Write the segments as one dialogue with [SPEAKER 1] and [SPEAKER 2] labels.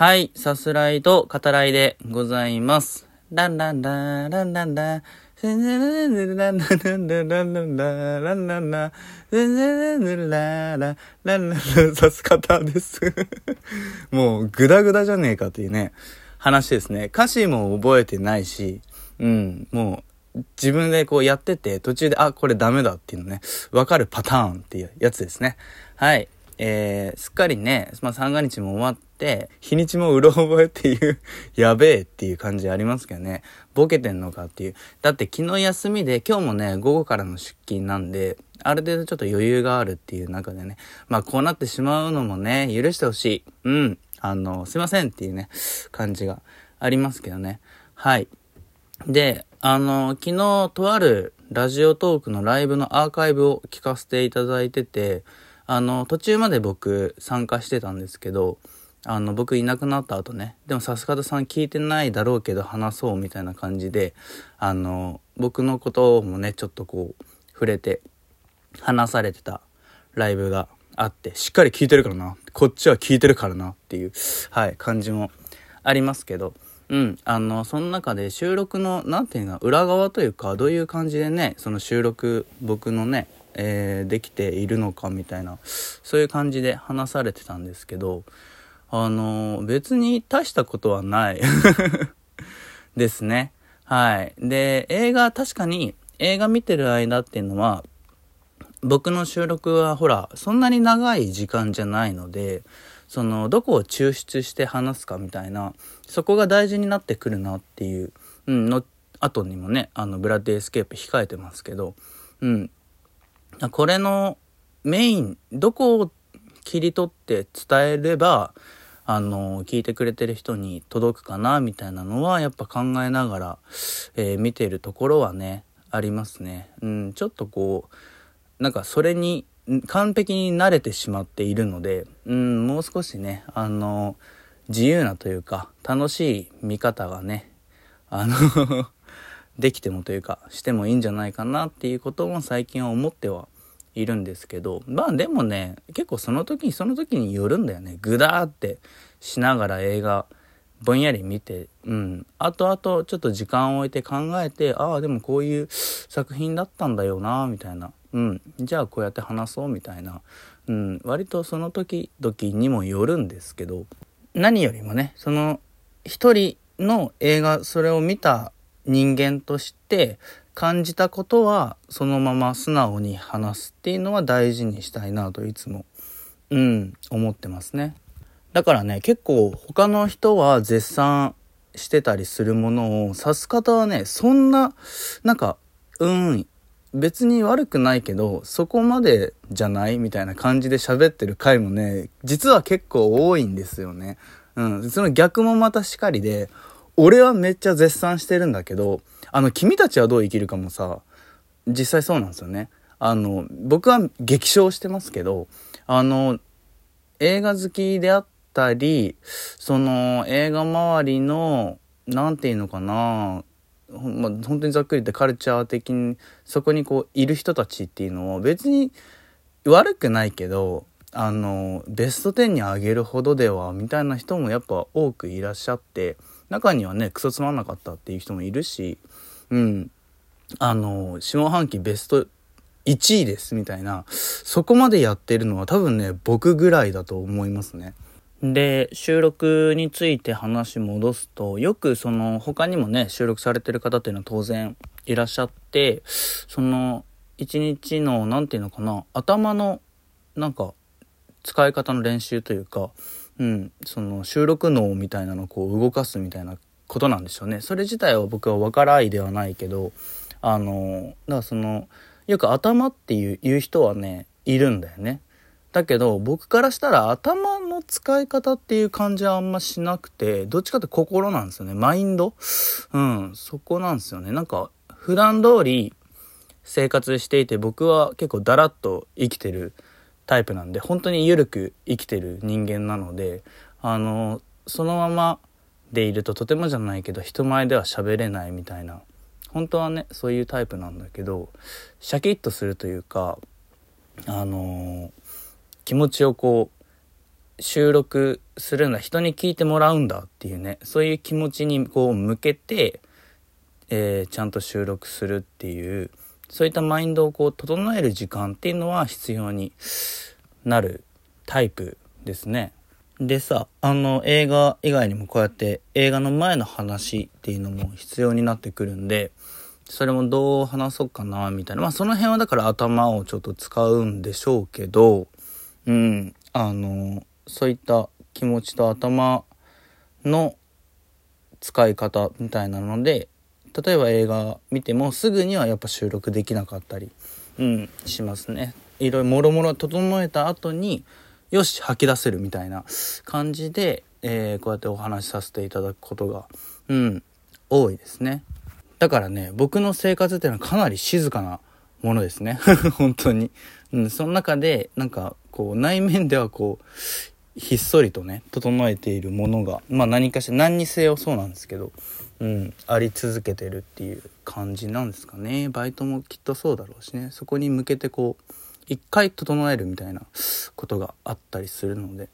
[SPEAKER 1] はい、さすらいと語らいでございます。ランランランランラランランランランランランランランランランランランラララランランさす方です。もうグダグダじゃねえかっていうね、話ですね。歌詞も覚えてないし、うん、もう自分でこうやってて途中で、あ、これダメだっていうのね、わかるパターンっていうやつですね。はい。えー、すっかりね、まあ、三が日も終わって、日にちもうろ覚えっていう、やべえっていう感じありますけどね。ボケてんのかっていう。だって昨日休みで、今日もね、午後からの出勤なんで、ある程度ちょっと余裕があるっていう中でね、まあこうなってしまうのもね、許してほしい。うん。あの、すいませんっていうね、感じがありますけどね。はい。で、あの、昨日とあるラジオトークのライブのアーカイブを聞かせていただいてて、あの、途中まで僕参加してたんですけど、あの、僕いなくなった後ね、でもさすがとさん聞いてないだろうけど話そうみたいな感じで、あの、僕のこともね、ちょっとこう、触れて、話されてたライブがあって、しっかり聞いてるからな、こっちは聞いてるからな。っていう、はい、感じもありますけど、うん、あの、その中で収録の、なんていうの、裏側というか、どういう感じでね、その収録、僕のね、えーできているのかみたいな、そういう感じで話されてたんですけど、あの、別に大したことはない ですね。はい。で、映画、確かに映画見てる間っていうのは、僕の収録はほら、そんなに長い時間じゃないので、その、どこを抽出して話すかみたいな、そこが大事になってくるなっていう、うん、の、後にもね、あの、ブラッドエスケープ控えてますけど、うん。これのメイン、どこを切り取って伝えれば、あの、聞いてくれてる人に届くかな、みたいなのは、やっぱ考えながら、えー見てるところはね、ありますね。うん、ちょっとこう、なんかそれに完璧に慣れてしまっているので、うん、もう少しね、あの、自由なというか、楽しい見方がね、あの、できてもというか、してもいいんじゃないかなっていうことも最近は思ってはいるんですけど、まあでもね、結構その時にその時によるんだよね。ぐだーってしながら映画、ぼんやり見て、うん。あとあとちょっと時間を置いて考えて、ああ、でもこういう作品だったんだよな、みたいな。うん。じゃあこうやって話そう、みたいな。うん。割とその時々にもよるんですけど、何よりもね、その一人の映画、それを見た人間として感じたことはそのまま素直に話すっていうのは大事にしたいなといつも、うん、思ってますね。だからね、結構他の人は絶賛してたりするものを指す方はね、そんな、なんか、うん、別に悪くないけど、そこまでじゃないみたいな感じで喋ってる回もね、実は結構多いんですよね。うん、その逆もまたしかりで、俺はめっちゃ絶賛してるんだけど、あの、君たちはどう生きるかもさ、実際そうなんですよね。あの、僕は激賞してますけど、あの、映画好きであったり、その映画周りの、なんていうのかな、ほまあ、本当にざっくり言ってカルチャー的に、そこにこう、いる人たちっていうのは別に悪くないけど、あの、ベスト10に上げるほどでは、みたいな人もやっぱ多くいらっしゃって、中にはね、クソつまんなかったっていう人もいるし、うん。あの、下半期ベスト1位ですみたいな、そこまでやってるのは多分ね、僕ぐらいだと思いますね。で、収録について話戻すと、よくその他にもね、収録されてる方っていうのは当然いらっしゃって、その一日の、なんていうのかな、頭の、なんか、使い方の練習というか、うん、その収録脳みたいなのをこう動かすみたいなことなんでしょうね。それ自体は僕は分からないではないけど、あの、だからその、よく頭っていう言う人はね、いるんだよね。だけど僕からしたら頭の使い方っていう感じはあんましなくて、どっちかって心なんですよね。マインド？うん、そこなんですよね。なんか、普段通り生活していて僕は結構ダラッと生きてるタイプなんで、本当に緩く生きてる人間なので、あの、そのままでいるととてもじゃないけど人前では喋れないみたいな本当はねそういうタイプなんだけどシャキッとするというかあの気持ちをこう収録するんだ、人に聞いてもらうんだっていうね、そういう気持ちにこう向けて、えー、ちゃんと収録するっていう、そういったマインドをこう整える時間っていうのは必要になるタイプですね。でさ、あの映画以外にもこうやって映画の前の話っていうのも必要になってくるんで、それもどう話そうかな、みたいな。まあその辺はだから頭をちょっと使うんでしょうけど、うん、あの、そういった気持ちと頭の使い方みたいなので、例えば映画見てもすぐにはやっぱ収録できなかったり、うん、しますね。いろいろもろもろ整えた後に、よし、吐き出せるみたいな感じで、えー、こうやってお話しさせていただくことが、うん、多いですね。だからね、僕の生活っていうのはかなり静かなものですね。本当に。うん、その中で、なんか、こう、内面ではこう、ひっそりとね、整えているものが、まあ何かしら、何にせよそうなんですけど、うん、あり続けてるっていう感じなんですかね。バイトもきっとそうだろうしね。そこに向けてこう、一回整えるみたいなことがあったりするので、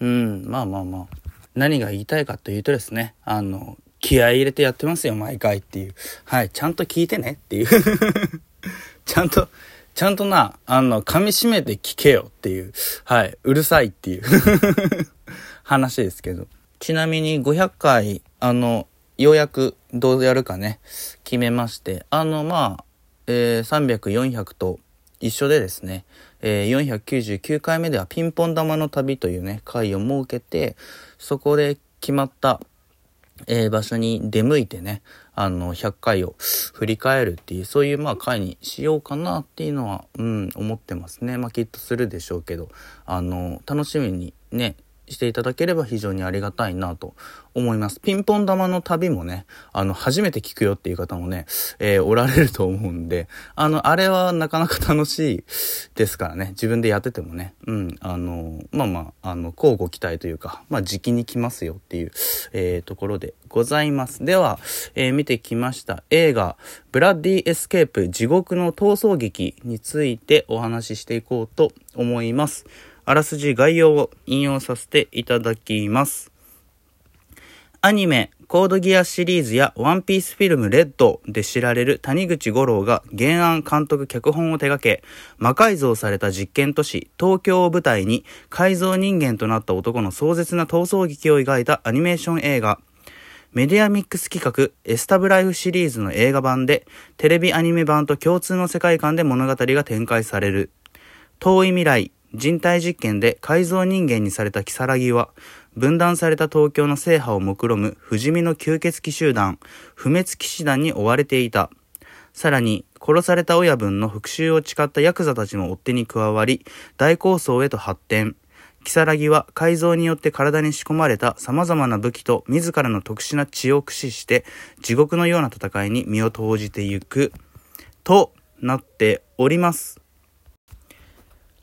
[SPEAKER 1] うん、まあまあまあ、何が言いたいかというとですね、あの、気合い入れてやってますよ、毎回っていう。はい、ちゃんと聞いてねっていう ちゃんと、ちゃんとな、あの、噛み締めて聞けよっていう。はい、うるさいっていう 話ですけど。ちなみに500回、あの、ようやくどうやるかね、決めまして、あの、まあ、えー、300、400と一緒でですね、えー、499回目ではピンポン玉の旅というね、回を設けて、そこで決まった、えー、場所に出向いてね、あの、100回を振り返るっていう、そういうまあ回にしようかなっていうのは、うん、思ってますね。まあきっとするでしょうけど、あの、楽しみにね、していただければ非常にありがたいなと思います。ピンポン玉の旅もね、あの、初めて聞くよっていう方もね、えー、おられると思うんで、あの、あれはなかなか楽しいですからね、自分でやっててもね、うん、あの、まあまあ、あの、乞うご期待というか、まあ、時期に来ますよっていう、えー、ところでございます。では、えー、見てきました映画、ブラッディエスケープ地獄の逃走劇についてお話ししていこうと思います。あらすじ概要を引用させていただきます。アニメ、コードギアスシリーズやワンピースフィルムレッドで知られる谷口五郎が原案監督脚本を手掛け、魔改造された実験都市東京を舞台に改造人間となった男の壮絶な逃走劇を描いたアニメーション映画。メディアミックス企画エスタブライフシリーズの映画版でテレビアニメ版と共通の世界観で物語が展開される。遠い未来、人体実験で改造人間にされたキサラギは、分断された東京の制覇を目論む不死身の吸血鬼集団、不滅騎士団に追われていた。さらに、殺された親分の復讐を誓ったヤクザたちの追手に加わり、大構想へと発展。キサラギは改造によって体に仕込まれた様々な武器と自らの特殊な血を駆使して地獄のような戦いに身を投じてゆくとなっております。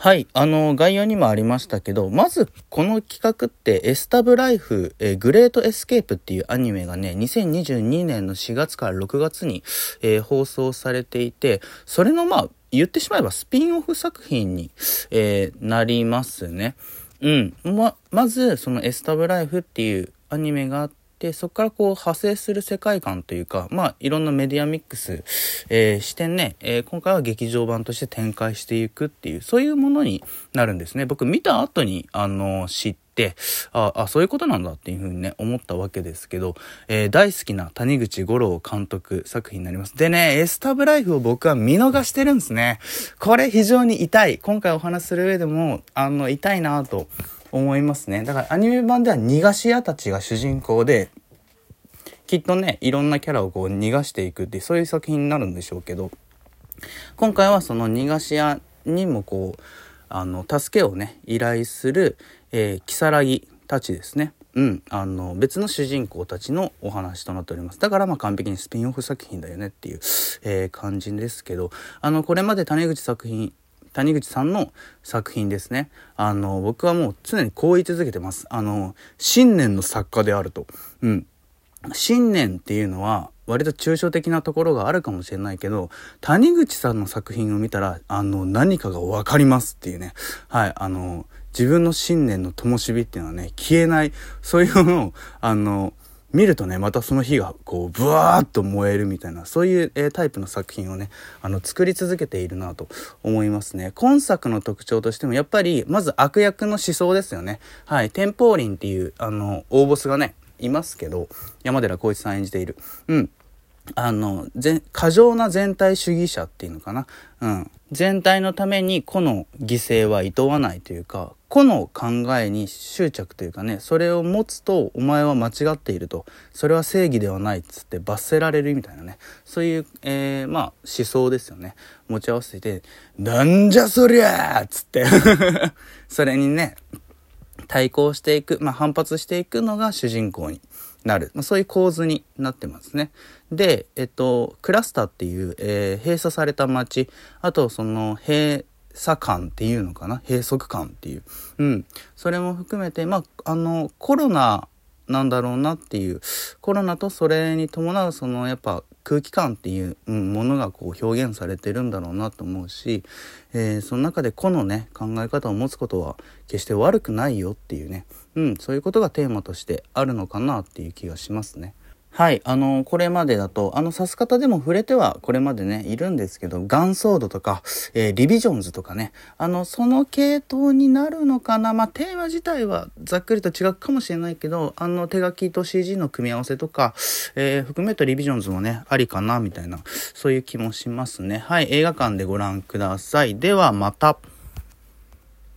[SPEAKER 1] はい。あの、概要にもありましたけど、まず、この企画って、エスタブライフ、えー、グレートエスケープっていうアニメがね、2022年の4月から6月に、えー、放送されていて、それの、まあ、言ってしまえばスピンオフ作品に、えー、なりますね。うん。ま、まず、そのエスタブライフっていうアニメがあって、で、そこからこう派生する世界観というか、まあ、いろんなメディアミックス、えー、視点ね、えー、今回は劇場版として展開していくっていう、そういうものになるんですね。僕見た後に、あの、知って、あ、あ、そういうことなんだっていうふうにね、思ったわけですけど、えー、大好きな谷口五郎監督作品になります。でね、エスタブライフを僕は見逃してるんですね。これ非常に痛い。今回お話する上でも、あの、痛いなと。思いますね。だからアニメ版では逃がし屋たちが主人公で、きっとね、いろんなキャラをこう逃がしていくってそういう作品になるんでしょうけど、今回はその逃がし屋にもこう、あの、助けをね、依頼する、えー、キサラギたちですね。うん、あの別の主人公たちのお話となっておりますだからまあ完璧にスピンオフ作品だよねっていう、えー、感じですけどあのこれまで谷口作品谷口さんの作品ですね。あの、僕はもう常にこう言い続けてます。あの、信念の作家であると。うん。信念っていうのは割と抽象的なところがあるかもしれないけど、谷口さんの作品を見たら、あの、何かがわかりますっていうね。はい、あの、自分の信念の灯火っていうのはね、消えない、そういうのを、あの、見るとね、またその火がこう、ブワーッと燃えるみたいな、そういう、えー、タイプの作品をね、あの、作り続けているなと思いますね。今作の特徴としても、やっぱり、まず悪役の思想ですよね。はい、天保林っていう、あの、大ボスがね、いますけど、山寺宏一さん演じている。うん。あの、過剰な全体主義者っていうのかな？うん。全体のために個の犠牲はいとわないというか、個の考えに執着というかね、それを持つとお前は間違っていると、それは正義ではないっつって罰せられるみたいなね、そういう、えー、まあ思想ですよね。持ち合わせて、なんじゃそりゃーっつって それにね、対抗していく、まあ反発していくのが主人公になる。まあ、そういう構図になってますね。で、えっと、クラスターっていう、えー、閉鎖された街、あとその閉鎖感っていうのかな？閉塞感っていう。うん。それも含めて、まあ、あの、コロナなんだろうなっていう、コロナとそれに伴うそのやっぱ空気感っていう、ものがこう表現されてるんだろうなと思うし、えー、その中で個のね考え方を持つことは決して悪くないよっていうね、うん、そういうことがテーマとしてあるのかなっていう気がしますね。はい。あの、これまでだと、あの、指す方でも触れてはこれまでね、いるんですけど、ガンソードとか、えー、リビジョンズとかね、あの、その系統になるのかな。まあ、テーマ自体はざっくりと違うかもしれないけど、あの、手書きと CG の組み合わせとか、えー、含めとリビジョンズもね、ありかな、みたいな、そういう気もしますね。はい。映画館でご覧ください。では、また。